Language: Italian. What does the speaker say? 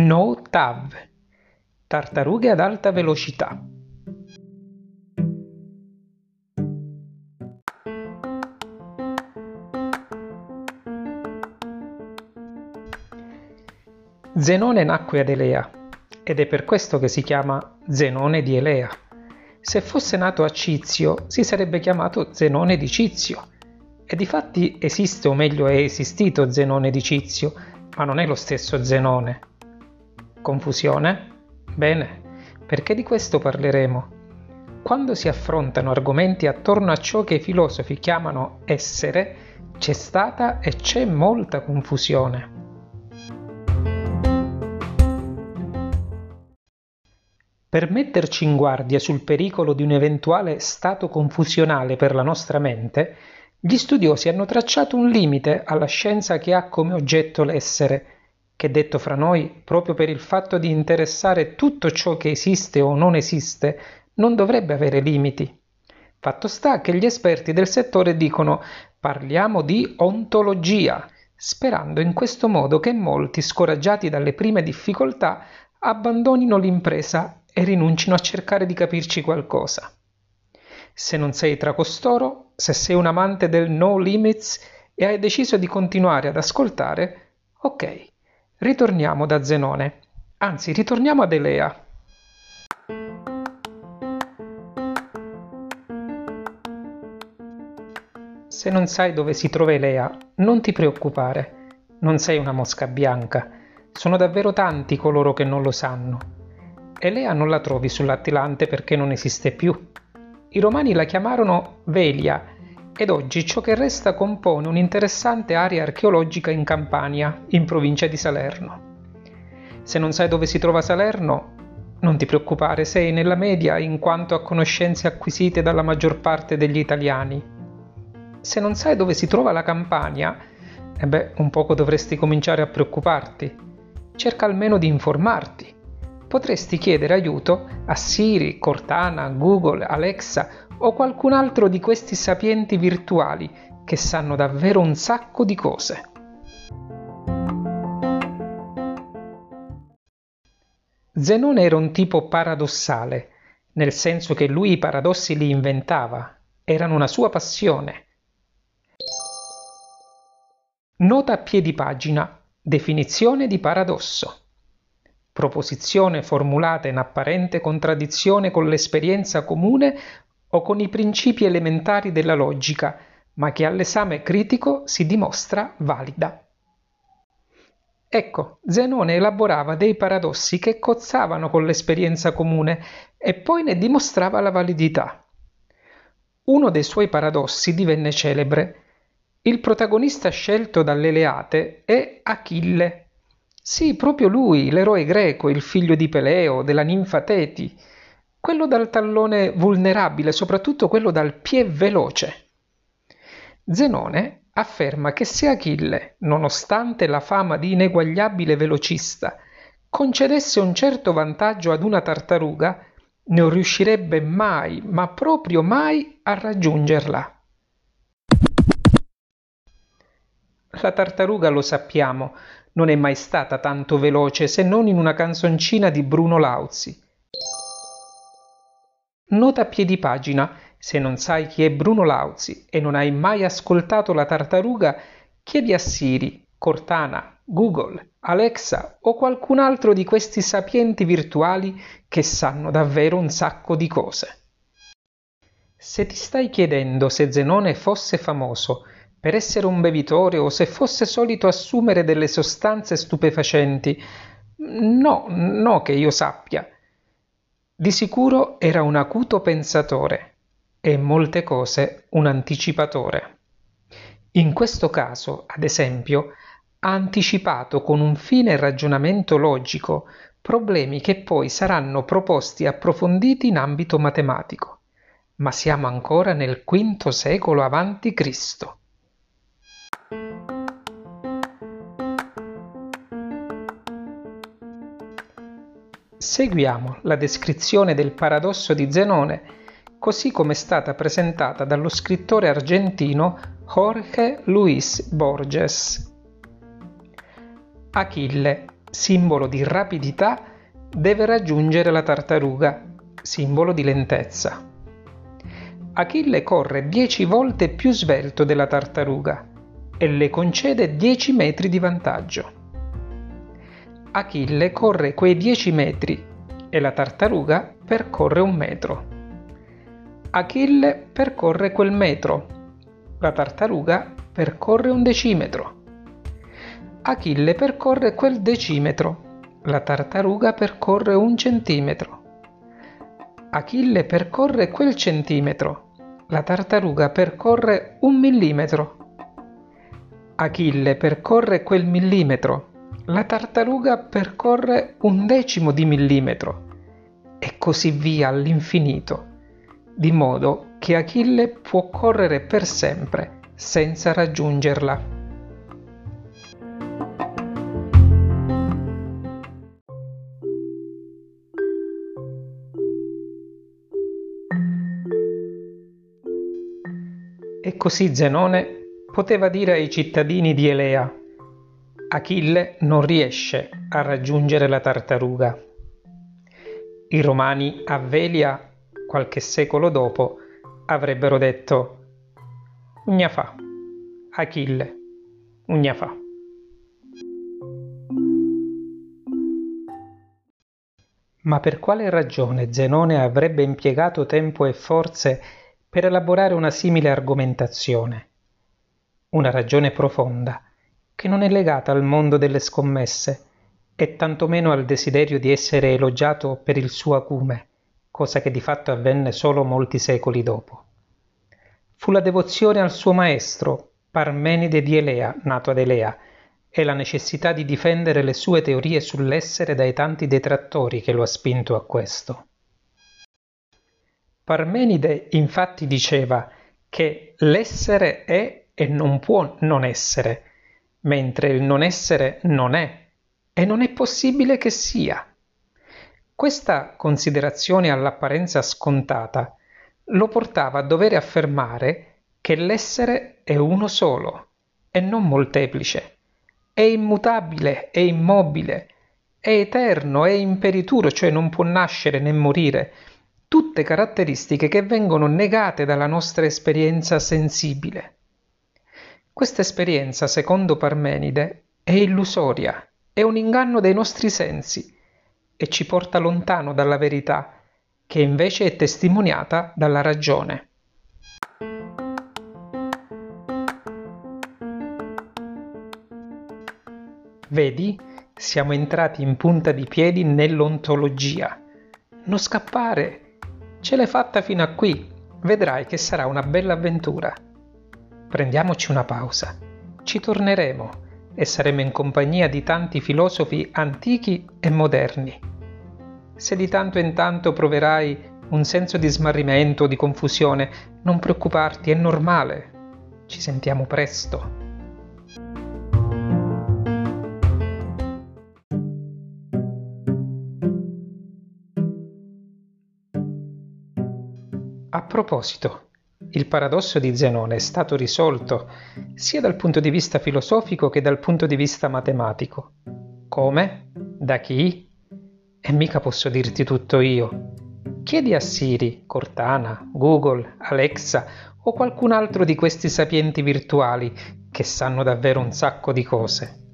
No TAV, tartarughe ad alta velocità. Zenone nacque ad Elea ed è per questo che si chiama Zenone di Elea. Se fosse nato a Cizio si sarebbe chiamato Zenone di Cizio. E difatti esiste, o meglio è esistito Zenone di Cizio, ma non è lo stesso Zenone. Confusione? Bene, perché di questo parleremo. Quando si affrontano argomenti attorno a ciò che i filosofi chiamano essere, c'è stata e c'è molta confusione. Per metterci in guardia sul pericolo di un eventuale stato confusionale per la nostra mente, gli studiosi hanno tracciato un limite alla scienza che ha come oggetto l'essere, che detto fra noi, proprio per il fatto di interessare tutto ciò che esiste o non esiste, non dovrebbe avere limiti. Fatto sta che gli esperti del settore dicono parliamo di ontologia, sperando in questo modo che molti, scoraggiati dalle prime difficoltà, abbandonino l'impresa e rinuncino a cercare di capirci qualcosa. Se non sei tra costoro, se sei un amante del no limits e hai deciso di continuare ad ascoltare, ok, ritorniamo da Zenone. Anzi, ritorniamo ad Elea. Se non sai dove si trova Elea, non ti preoccupare. Non sei una mosca bianca. Sono davvero tanti coloro che non lo sanno Elea non la trovi sull'Attilante perché non esiste più. I romani la chiamarono Velia ed oggi ciò che resta compone un'interessante area archeologica in Campania, in provincia di Salerno. Se non sai dove si trova Salerno, non ti preoccupare, sei nella media in quanto a conoscenze acquisite dalla maggior parte degli italiani. Se non sai dove si trova la Campania, e beh, un poco dovresti cominciare a preoccuparti. Cerca almeno di informarti potresti chiedere aiuto a Siri, Cortana, Google, Alexa o qualcun altro di questi sapienti virtuali che sanno davvero un sacco di cose. Zenone era un tipo paradossale, nel senso che lui i paradossi li inventava, erano una sua passione. Nota a piedi pagina, definizione di paradosso proposizione formulata in apparente contraddizione con l'esperienza comune o con i principi elementari della logica, ma che all'esame critico si dimostra valida. Ecco, Zenone elaborava dei paradossi che cozzavano con l'esperienza comune e poi ne dimostrava la validità. Uno dei suoi paradossi divenne celebre. Il protagonista scelto dalle Leate è Achille, sì, proprio lui, l'eroe greco, il figlio di Peleo, della ninfa Teti, quello dal tallone vulnerabile, soprattutto quello dal piè veloce. Zenone afferma che se Achille, nonostante la fama di ineguagliabile velocista, concedesse un certo vantaggio ad una tartaruga, non riuscirebbe mai, ma proprio mai, a raggiungerla. La tartaruga, lo sappiamo, non è mai stata tanto veloce se non in una canzoncina di Bruno Lauzi. Nota a piedi pagina, se non sai chi è Bruno Lauzi e non hai mai ascoltato la tartaruga, chiedi a Siri, Cortana, Google, Alexa o qualcun altro di questi sapienti virtuali che sanno davvero un sacco di cose. Se ti stai chiedendo se Zenone fosse famoso per essere un bevitore o se fosse solito assumere delle sostanze stupefacenti. No, no che io sappia. Di sicuro era un acuto pensatore e in molte cose un anticipatore. In questo caso, ad esempio, ha anticipato con un fine ragionamento logico problemi che poi saranno proposti e approfonditi in ambito matematico. Ma siamo ancora nel V secolo avanti Cristo. Seguiamo la descrizione del paradosso di Zenone così come è stata presentata dallo scrittore argentino Jorge Luis Borges. Achille, simbolo di rapidità, deve raggiungere la tartaruga, simbolo di lentezza. Achille corre 10 volte più svelto della tartaruga e le concede 10 metri di vantaggio. Achille corre quei 10 metri e la tartaruga percorre un metro. Achille percorre quel metro, la tartaruga percorre un decimetro. Achille percorre quel decimetro, la tartaruga percorre un centimetro. Achille percorre quel centimetro, la tartaruga percorre un millimetro. Achille percorre quel millimetro, la tartaruga percorre un decimo di millimetro e così via all'infinito, di modo che Achille può correre per sempre senza raggiungerla. E così Zenone poteva dire ai cittadini di Elea Achille non riesce a raggiungere la tartaruga. I romani a Velia, qualche secolo dopo, avrebbero detto Ugna fa, Achille, ugna fa. Ma per quale ragione Zenone avrebbe impiegato tempo e forze per elaborare una simile argomentazione? Una ragione profonda che non è legata al mondo delle scommesse e tantomeno al desiderio di essere elogiato per il suo acume, cosa che di fatto avvenne solo molti secoli dopo. Fu la devozione al suo maestro, Parmenide di Elea, nato ad Elea, e la necessità di difendere le sue teorie sull'essere dai tanti detrattori che lo ha spinto a questo. Parmenide infatti diceva che l'essere è e non può non essere, mentre il non essere non è e non è possibile che sia. Questa considerazione all'apparenza scontata lo portava a dover affermare che l'essere è uno solo e non molteplice, è immutabile, è immobile, è eterno, è imperituro, cioè non può nascere né morire, tutte caratteristiche che vengono negate dalla nostra esperienza sensibile. Questa esperienza, secondo Parmenide, è illusoria, è un inganno dei nostri sensi e ci porta lontano dalla verità, che invece è testimoniata dalla ragione. Vedi, siamo entrati in punta di piedi nell'ontologia. Non scappare, ce l'hai fatta fino a qui, vedrai che sarà una bella avventura. Prendiamoci una pausa. Ci torneremo e saremo in compagnia di tanti filosofi antichi e moderni. Se di tanto in tanto proverai un senso di smarrimento o di confusione, non preoccuparti, è normale. Ci sentiamo presto. A proposito, il paradosso di Zenone è stato risolto sia dal punto di vista filosofico che dal punto di vista matematico. Come? Da chi? E mica posso dirti tutto io. Chiedi a Siri, Cortana, Google, Alexa o qualcun altro di questi sapienti virtuali che sanno davvero un sacco di cose.